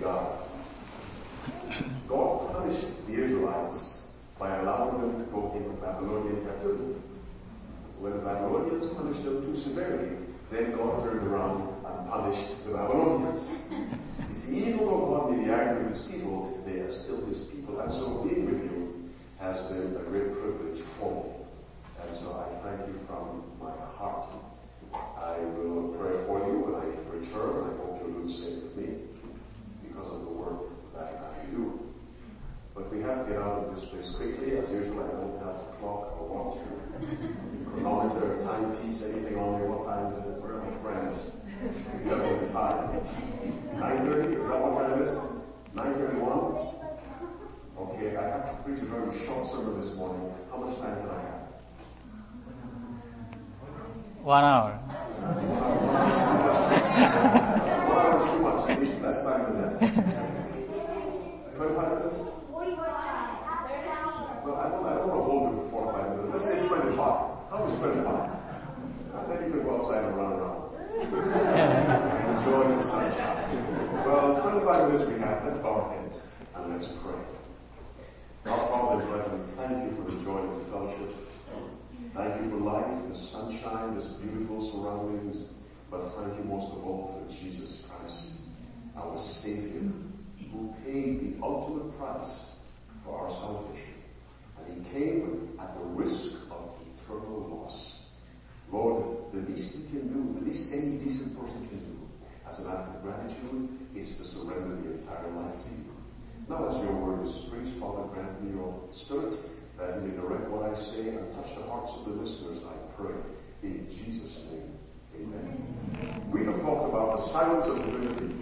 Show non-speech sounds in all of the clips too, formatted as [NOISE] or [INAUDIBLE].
regard. God punished the Israelites by allowing them to go into Babylonian captivity. When the Babylonians punished them too severely, then God turned around and punished the Babylonians. you see, even though God may be angry with his people, they are still his people. And so being with you has been a great privilege for me. And so I thank you from my heart. I will pray for you when I return. I hope you'll do the same for me because of the work that I do. But we have to get out of this place quickly. As usual, I don't have a clock or watch [LAUGHS] chronometer, timepiece, anything on me. What time is it? We're my friends? We tell me the time. 9.30? Is that what time it is? 9.31? Okay, I have to preach a very short sermon this morning. How much time can I have? One hour. One [LAUGHS] hour [LAUGHS] is too much. I need less that. 25 minutes? Well, I don't, I don't want to hold you for 45 minutes. Let's say 25. How is 25? And then you can go outside and run around. enjoy the sunshine. Well, 25 minutes we have. Let's bow our heads and let's pray. Our Father in heaven, thank you for the joy of fellowship. Thank you for life, the sunshine, this beautiful surroundings. But thank you most of all for Jesus our Savior, who paid the ultimate price for our salvation. And he came at the risk of eternal loss. Lord, the least we can do, the least any decent person can do, as an act of gratitude, is to surrender the entire life to you. Now, as your word is preached, Father, grant me your spirit that you may direct what I say and touch the hearts of the listeners, I pray. In Jesus' name, amen. We have talked about the silence of divinity,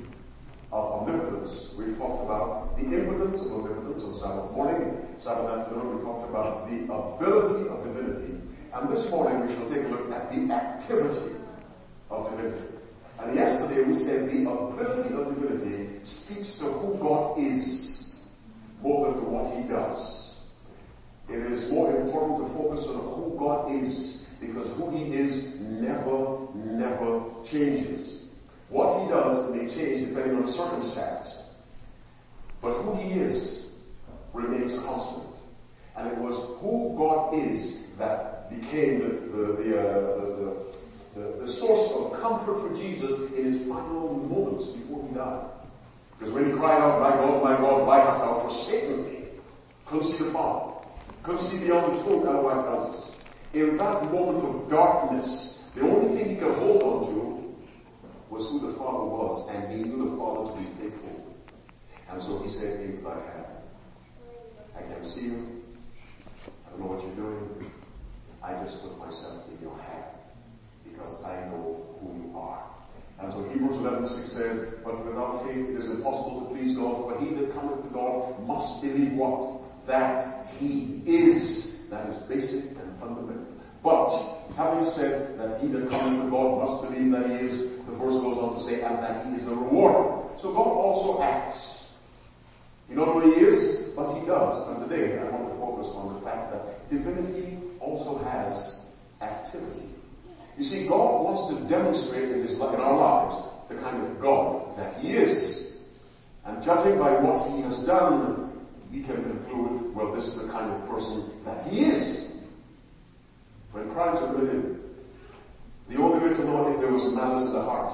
of omnipotence. We've talked about the impotence of omnipotence on Sabbath morning. Sabbath afternoon, we talked about the ability of divinity. And this morning, we shall take a look at the activity of divinity. And yesterday, we said the ability of divinity speaks to who God is more than to what he does. It is more important to focus on who God is because who he is never, never changes. What he does may change depending on the circumstance. But who he is remains constant. And it was who God is that became the, the, the, uh, the, the, source of comfort for Jesus in his final moments before he died. Because when he cried out, My God, my God, why hast thou forsaken me? Couldn't see the Father. Couldn't see beyond the tomb, Otherwise, tells us. In that moment of darkness, the only thing he could hold on to was who the Father was, and he knew the Father to be faithful. And so he said, Into thy hand. I can see you. I don't know what you're doing. I just put myself in your hand because I know who you are. And so Hebrews 11 6 says, But without faith it is impossible to please God, for he that cometh to God must believe what? That he is. That is basic and fundamental. But having said that he that cometh to God must believe that he is, verse goes on to say, and that he is a rewarder. So God also acts. He not only is, but he does. And today I want to focus on the fact that divinity also has activity. You see, God wants to demonstrate in, his, in our lives the kind of God that He is. And judging by what He has done, we can conclude, well, this is the kind of person that He is. When are committed, the only way to know if there was malice in the heart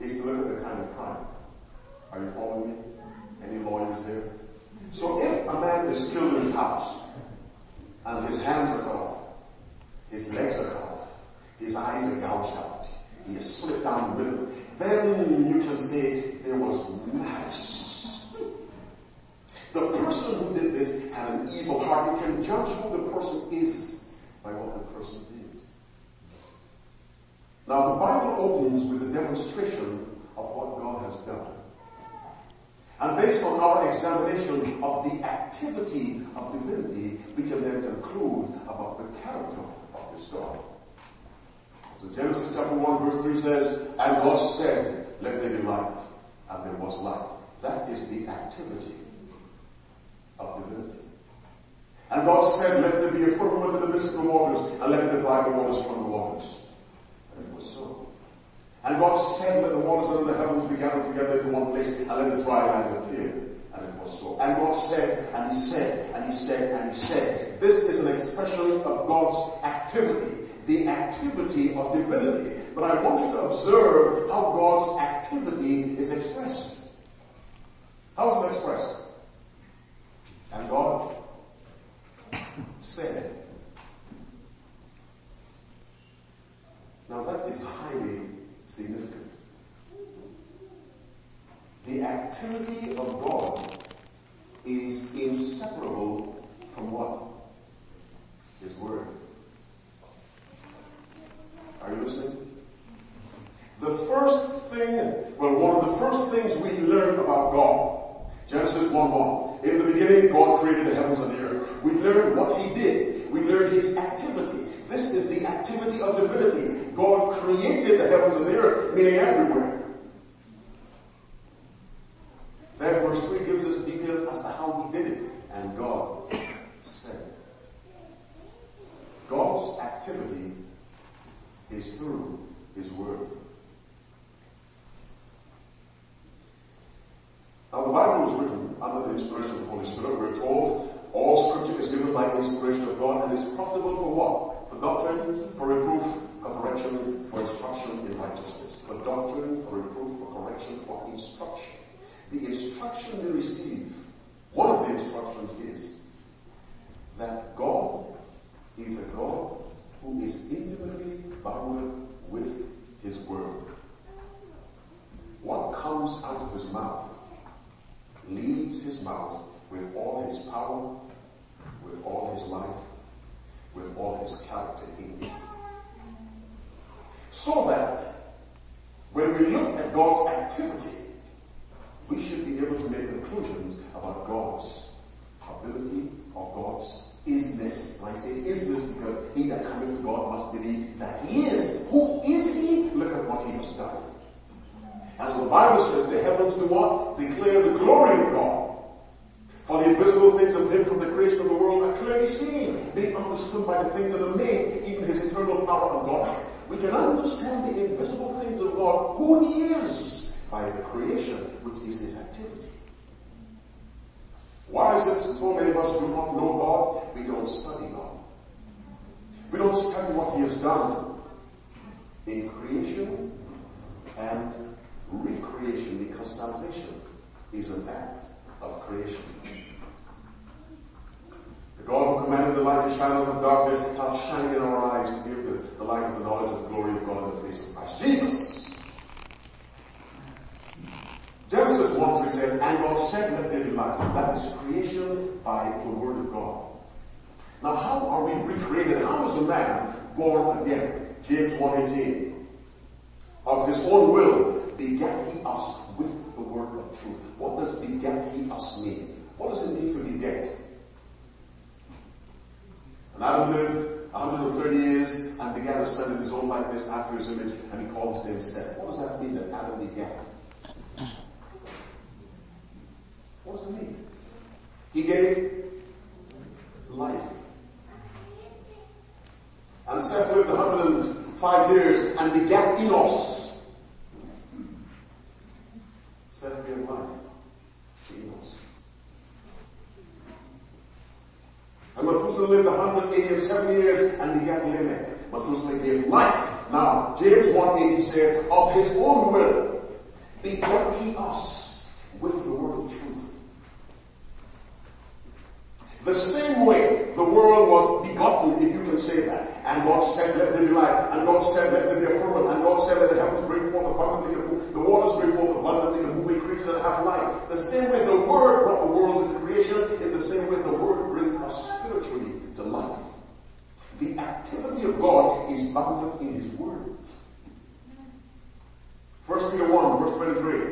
is to look at the kind of crime. Are you following me? Any lawyers there? So if a man is killed in his house, and his hands are cut off, his legs are cut off, his eyes are gouged out. He is slit down the middle. then you can say there was malice. The person who did this had an evil heart. You can judge who the person is by what the person did. Now, the Bible opens with a demonstration of what God has done. And based on our examination of the activity of divinity, we can then conclude about the character of this God. So Genesis chapter 1 verse 3 says, And God said, Let there be light. And there was light. That is the activity of divinity. And God said, Let there be a firmament in the midst of the waters, and let it divide the waters from the waters. And it was so. And God said, Let the waters under the heavens be gathered together into one place, and let the dry land appear. And it was so. And God said, and He said, and He said, and He said. This is an expression of God's activity, the activity of divinity. But I want you to observe how God's activity is expressed. How is it expressed? And God said. Now that is highly significant. The activity of God is inseparable from what? His Word. Are you listening? The first thing, well, one of the first things we learn about God, Genesis 1 1. In the beginning, God created the heavens and the earth. We learn what He did. We learn His activity. This is the activity of divinity. God created the heavens and the earth, meaning everywhere. Then verse 3 gives us details as to how he did it. And God said. God's activity is through his word. Now the Bible was written under the inspiration of the Holy Spirit. We're told all scripture is given by the inspiration of God and is profitable for what? For doctrine, for reproof, for correction, for instruction in righteousness. For doctrine, for reproof, for correction, for instruction. The instruction we receive, one of the instructions is that God is a God who is intimately bound with His Word. What comes out of His mouth leaves His mouth with all His power, with all His life, with all His character in it. So that when we look at God's activity, we should be able to make conclusions about God's ability or God's isness. I say isness because he that cometh to God must believe that he is. Who is he? Look at what he has done. As the Bible says, the heavens do what? Declare the glory of God. For the invisible things of him from the creation of the world are clearly seen, being understood by the things that are made, even his eternal power and God. We can understand the invisible things of God, who he is, by the creation, which is his activity. Why is it so many of us do not know God? We don't study God. We don't study what he has done in creation and recreation because salvation is an act of creation. The God who commanded the light to shine out of darkness hath shined in our eyes to give the, the light of the knowledge of the glory of God in the face of Christ Jesus. Genesis 1 3 says, And God said, Let there be light. That is creation by the word of God. Now, how are we recreated? How is a man born again? James 1 18. Of his own will begat he us with the word of truth. What does he us mean? What does it mean to beget? And Adam lived 130 years and began a son in his own likeness after his image, and he called his name Seth. What does that mean that Adam begat? What does it mean? He gave life. And Seth lived 105 years and begat Enos. Seth gave life And Methuselah lived 180 years, 70 years, and begat Lamech. Methuselah gave life. Now, James 1 says, Of his own will begot he us with the word of truth. The same way the world was begotten, if you can say that. And God said, Let there be light. And God said, Let there be a firmament. And God said, Let the heavens bring forth abundantly the waters bring forth abundantly the moving creatures that have life. The same way the Word brought the worlds into creation It's the same way the Word brings us to life. The activity of God is bound up in His Word. 1 Peter 1, verse 23.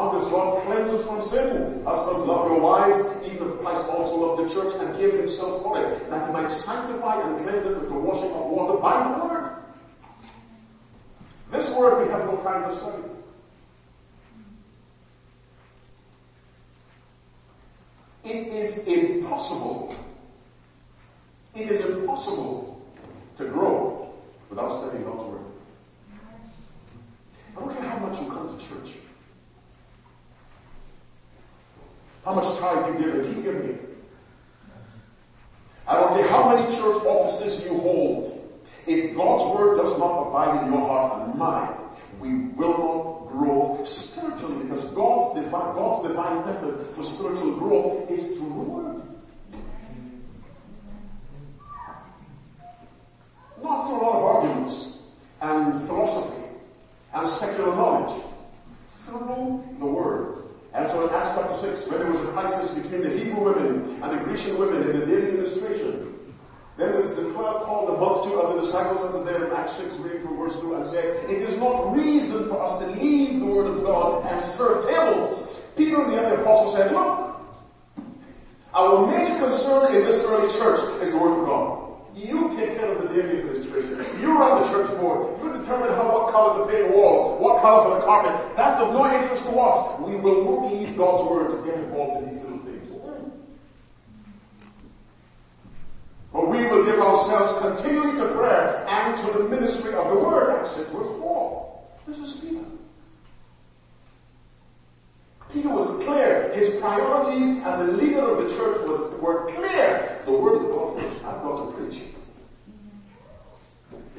How does God cleanse us from sin? Husbands, love your wives, even as Christ also loved the church and gave Himself for it, that He might sanctify and cleanse it with the washing of water by the Word. This Word we have no time to study. It is impossible. It is impossible to grow without studying God's Word. I don't care how much you come to church, how much time you give and keep giving it. I don't care how many church offices you hold. If God's Word does not abide in your heart and mind, we will not grow spiritually because God's divine, God's divine method for spiritual growth is through the Word. Not through a lot of arguments and philosophy and secular knowledge. Through the Word. And so in Acts chapter 6, when there was a crisis between the Hebrew women and the Grecian women in the daily administration, then it's the twelve called the multitude of the disciples unto them in Acts 6, reading from verse 2, and say, It is not reason for us to leave the word of God and serve tables. Peter and the other apostles said, Look, our major concern in this early church is the word of God. You take care of the daily administration. You run the church board. Determine how what color to paint the walls, what color for the carpet. That's of no interest to us. We will not leave God's word to get involved in these little things. But we will give ourselves continually to prayer and to the ministry of the word. Acts 6 verse 4. This is Peter. Peter was clear. His priorities as a leader of the church was, were clear. The word of God first. I've got to preach.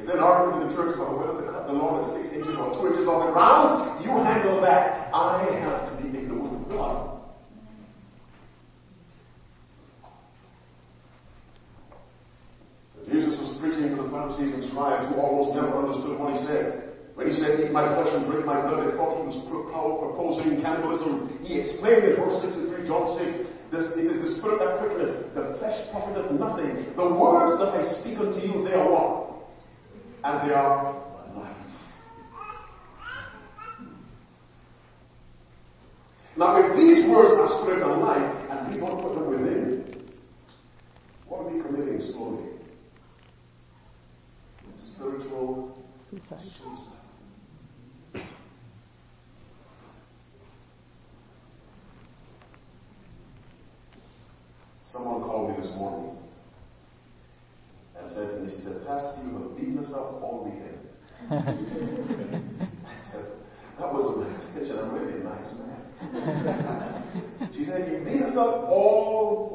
Is there an argument in the church about whether cut the lawn at six inches or two inches on the ground? You handle that. I have to be in the word of God. Jesus was preaching to the Pharisees and scribes who almost never understood what he said. When he said, Eat my flesh and drink my blood, they thought he was proposing cannibalism. He explained in verse 63, John 6, this, it is the spirit that quickeneth, the flesh profiteth nothing. The words that I speak unto you, they are what? and they are wise. Now, if these words are spirit and life, and we don't put them within, what are we committing slowly? Spiritual suicide. suicide. Someone called me this morning and said to me, she said, Pastor, you up all weekend. said, that wasn't my intention. I'm really a nice man. [LAUGHS] she said, you beat us up all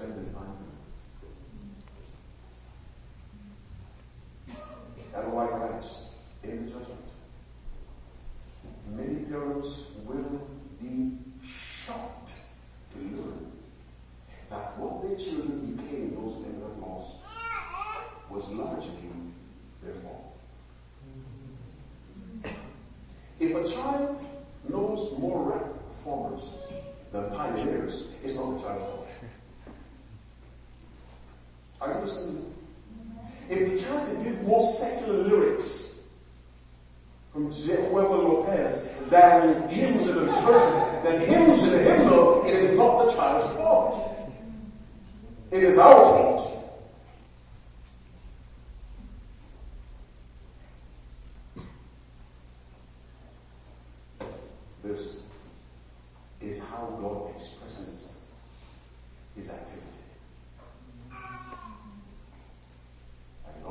spend the time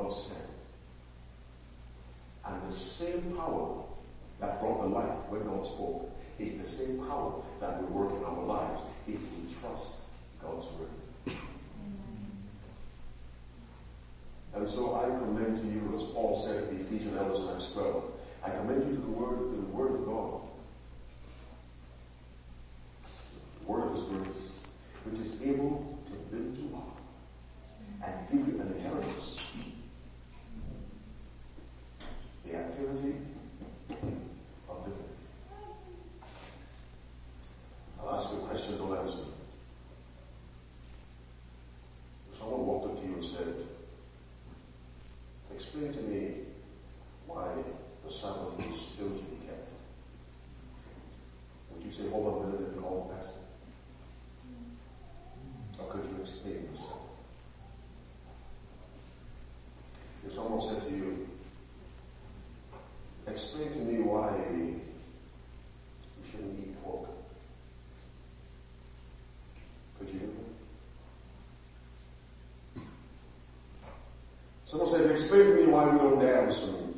God said. And the same power that brought the light when God spoke is the same power that will work in our lives if we trust God's word. And so I commend to you, as Paul said in Ephesians 11 12, I commend you to the word, to the word of God, explain to me why the Sabbath is still to be kept? Would you say, hold on a minute and the that? Or could you explain yourself? If someone said to you, explain to me Someone said, explain to me why we don't dance.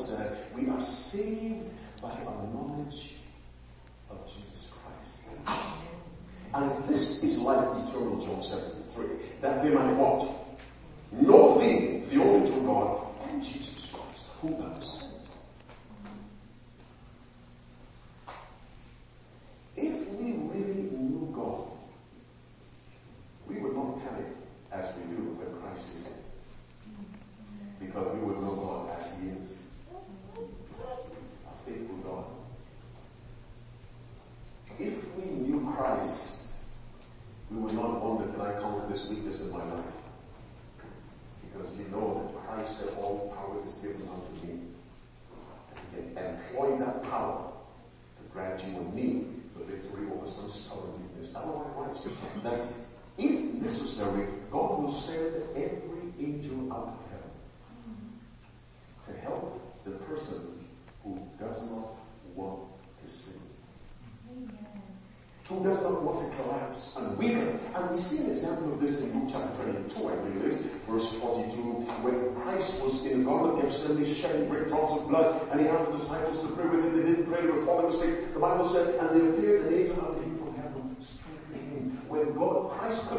said, we are saved by our knowledge of Jesus Christ. And this is life eternal, John 7 3, that they might?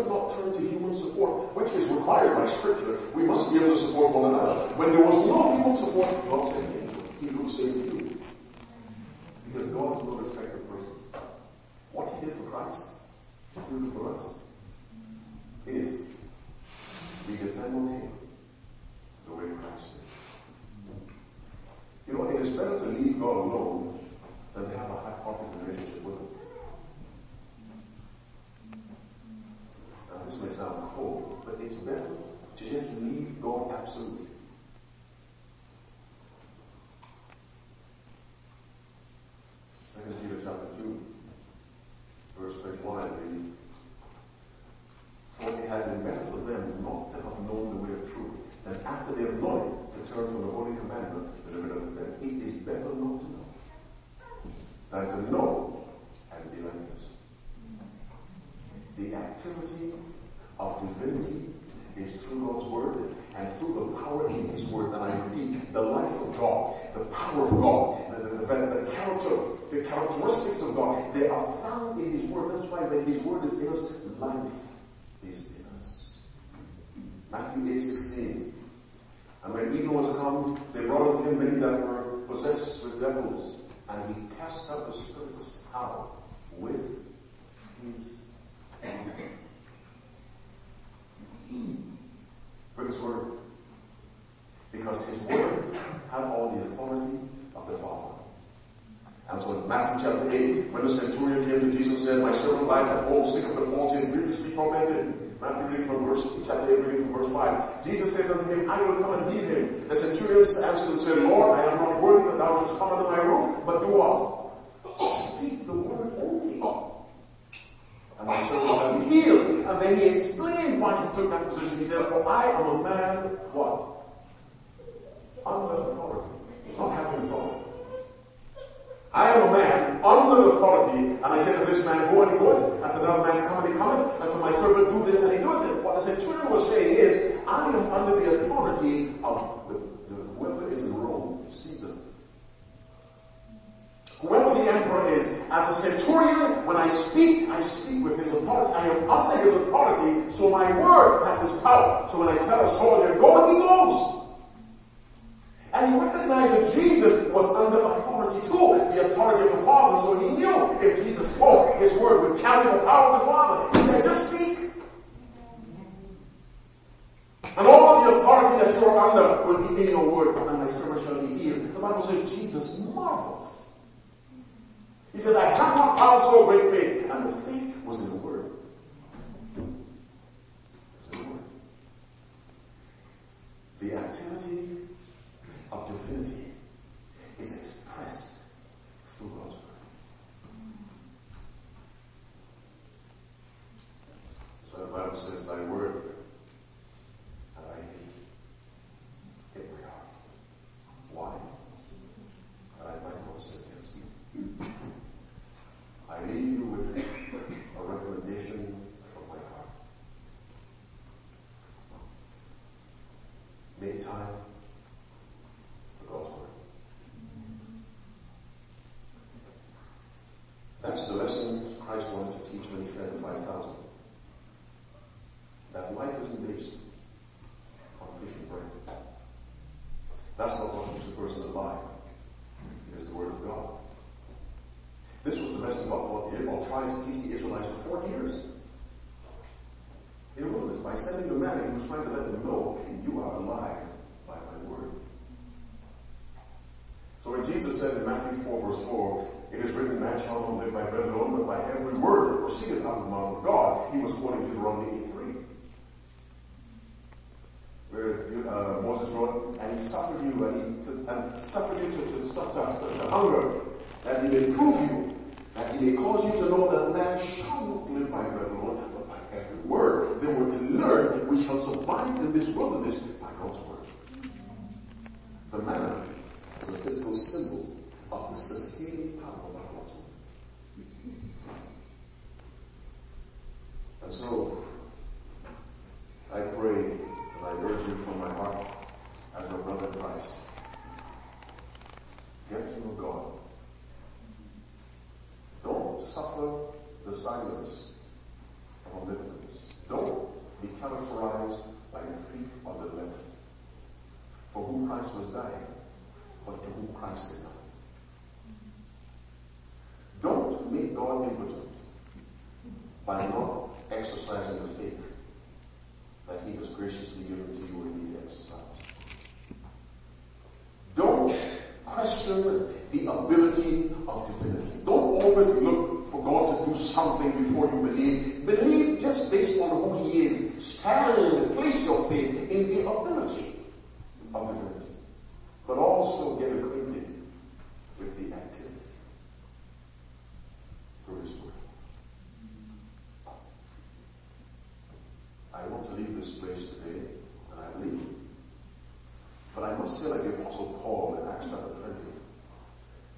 Could not turn to human support, which is required by Scripture, we must be able to support one another. When there was no human support, God angel. He would save you. Because God is no respecter of persons. What he did for Christ, he will do for us. If we depend on him the way Christ did. You know, it is better to leave God alone than to have a half-hearted relationship with him. Now, this may sound cold, but it's better to just leave God absolutely. Second Peter chapter 2, verse 21, I believe. For it had been better for them not to have known the way of truth, than after they have known it, to turn from the holy commandment delivered unto them. It is better not to know than to know and be like this. The of divinity is through God's word and through the power in His word. And I repeat, the life of God, the power of God, the, the, the, the character, the characteristics of God, they are found in His word. That's why when His word is in us, life is in us. Matthew 8 16. And when evil was come, they brought unto him many that were possessed with devils, and he cast out the spirits. out With his his word. Because his word had all the authority of the Father. And so in Matthew chapter 8, when the centurion came to Jesus and said, My servant lieth at home, sick of the palsy, and grievously tormented. Matthew reading from verse chapter 8, reading from verse 5. Jesus said unto him, I will come and heal him. The centurion answered and said, Lord, I am not worthy that thou shouldst come under my roof, but do what? Speak the word. And my shall be healed. And then he explained why he took that position. He said, For I am a man, what? Under authority. Not having authority. I am a man under authority, and I say to this man, Go and he goeth, and to another man, Come and he cometh, and to my servant, Do this and he doeth it. What the centurion was saying is, I am under the authority of the, the, whoever is in Rome. Whoever the emperor is, as a centurion, when I speak, I speak with his authority. I am under his authority, so my word has his power. So when I tell a soldier, go, he goes. And he recognized that Jesus was under authority too, the authority of the Father. So he knew if Jesus spoke, his word would carry the power of the Father. He said, just speak. And all the authority that you are under will be in your word, and my servant shall be healed. The Bible says Jesus marveled. He said, I have not found so great faith. And the faith was in the word. Was in the word. The activity of divinity is expressed through God's word. That's why the Bible says, Thy word have I hid in my heart. Why? That I might not sin against you. I leave you with a recommendation from my heart. Make time for God's word. That's the lesson Christ wanted to teach when he fed the 5,000. That life isn't based on fish and bread. That's not what keeps a person alive. It is the Word of God. This was the lesson God was trying to teach the Israelites for 40 years. In the wilderness, by sending the man, he was trying to let them know you are alive by my word. So when Jesus said in Matthew 4, verse 4, it is written, man shall not live by bread alone, but by every word that proceedeth out of the mouth of God, he was quoting Deuteronomy 8 3. Where uh, Moses wrote, and he suffered you, and he to, and suffered you to, to, to, to, to hunger, that he may prove you, that he may cause you to know that man shall not live by bread alone, but by every word. They were to learn we shall survive in this wilderness by God's word. The manna is a physical symbol of the sustaining power of God's word. And so, I pray and I urge you from my heart as your brother in Christ. Get to know God. Don't suffer the silence of omnipotence. Don't be characterized by the thief of the left, for whom Christ was dying, but to whom Christ did nothing. By not exercising the faith that He has graciously given to you and me to exercise. Don't question the ability of divinity. Don't always look for God to do something before you believe. Believe just based on who He is. Stand, place your faith in the ability of divinity. But also get acquainted with the activity through His Word. I want to leave this place today, and I leave. But I must say, like the Apostle Paul in Acts chapter 20,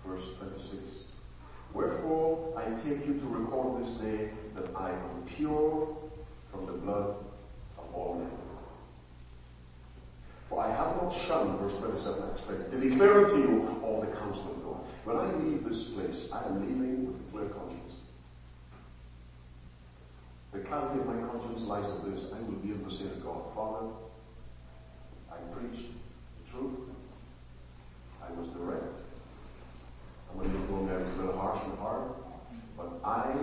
verse 26. Wherefore I take you to record this day that I am pure from the blood of all men. For I have not shunned, verse 27, Acts 20, to declare unto you all the counsel of God. When I leave this place, I am leaving with a clear conscience. The clarity of my conscience lies in this. I will be able to say to God, Father, I preached the truth. I was direct. Somebody told me I was a little harsh and hard. But I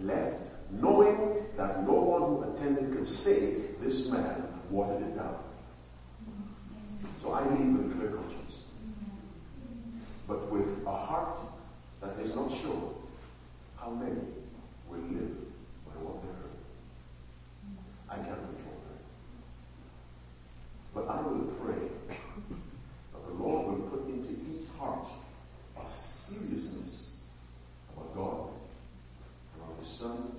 left knowing that no one who attended could say this man watered it down. So I leave with a clear conscience. But with a heart that is not sure how many will live by what they heard. I can't control that. But I will pray that the Lord will put into each heart a seriousness about God, about His Son,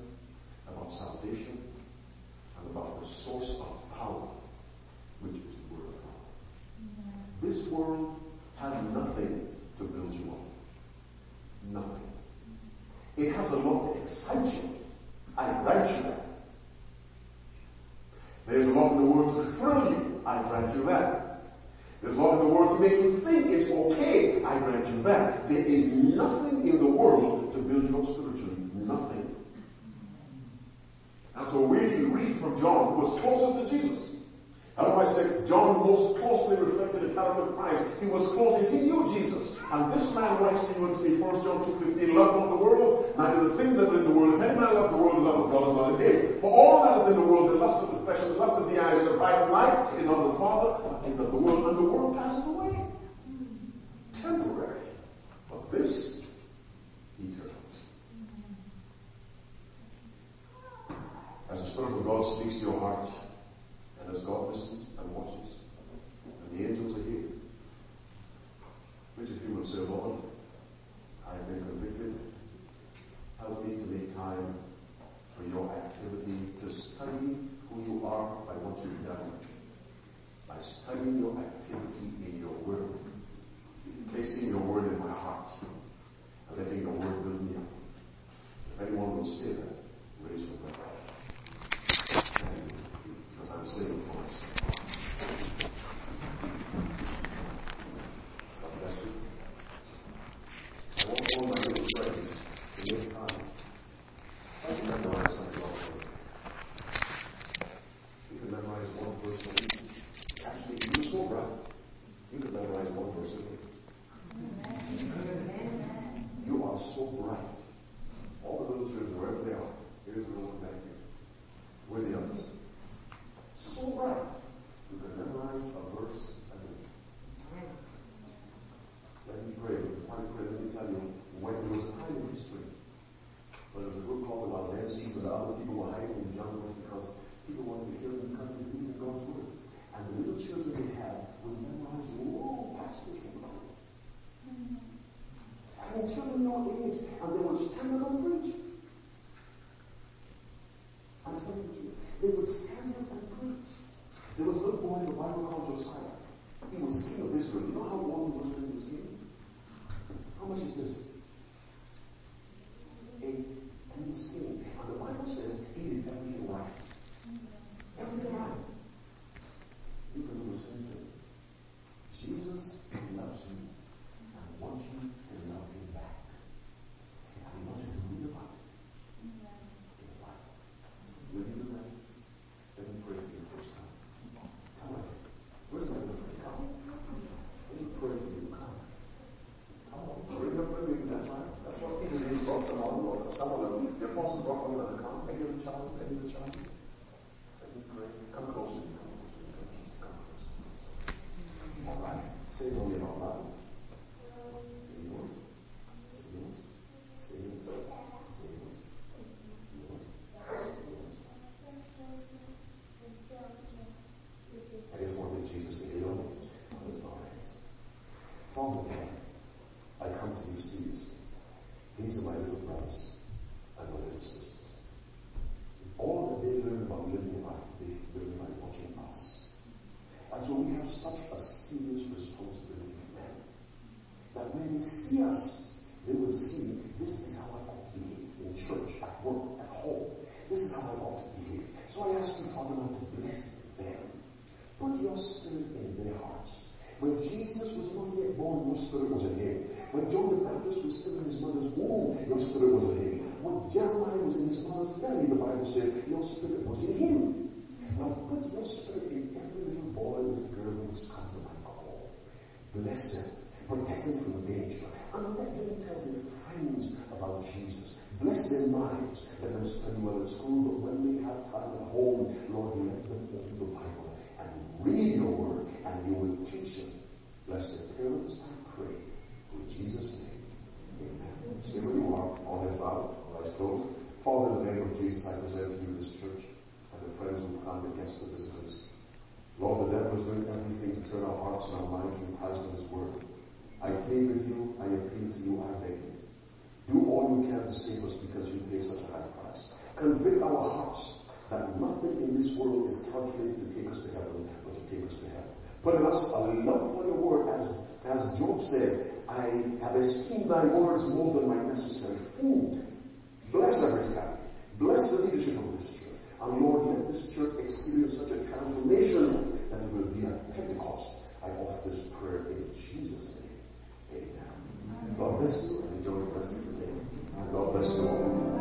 about salvation, and about the source of power, which is the Word of God. This world has nothing to build you up. Nothing. It has a lot to excite you. I grant you that. There's a lot in the world to thrill you. I grant you that. There's a lot in the world to make you think it's okay. I grant you that. There is nothing in the world to build you up spiritually. Nothing. And so we read from John, who was closest to Jesus. Do I say John most closely reflected the character of Christ? He was close. He knew Jesus. And this man writes to you me, 1 John 2.15, Love not the world, neither the things that are in the world. If any man love the world, the love of God is not in him. For all that is in the world, the lust of the flesh, the lust of the eyes, the pride of life, is of the Father, is of the world, and the world passes away. Temporary. But this, eternal. As the Spirit of God speaks to your heart, and as God listens and watches, and the angels are here, which of you will serve Lord, I have been convicted. Help me to make time for your activity, to study who you are by what you've done, by studying your activity in your word, placing your word in your image, and they will stand up and preach. Lord, let them open the Bible and read your word, and you will teach them. Bless their parents, I pray. In Jesus' name, amen. Stay where you are, all heads bowed, all eyes closed. Father, in the name of Jesus, I present to you this church and the friends who've come, the guests, the visitors. Lord, the devil is doing everything to turn our hearts and our minds from Christ and His Word. I plead with you, I appeal to you, I beg you. Do all you can to save us because you paid such a high price. Convict our hearts that nothing in this world is calculated to take us to heaven but to take us to hell. But in us a love for your word, as, as Job said, I have esteemed thy words more than my necessary food. Bless every family. Bless the leadership of this church. And Lord, let this church experience such a transformation that it will be at Pentecost. I offer this prayer in Jesus' name. Amen. God bless you and enjoy the rest of the day. God bless you all.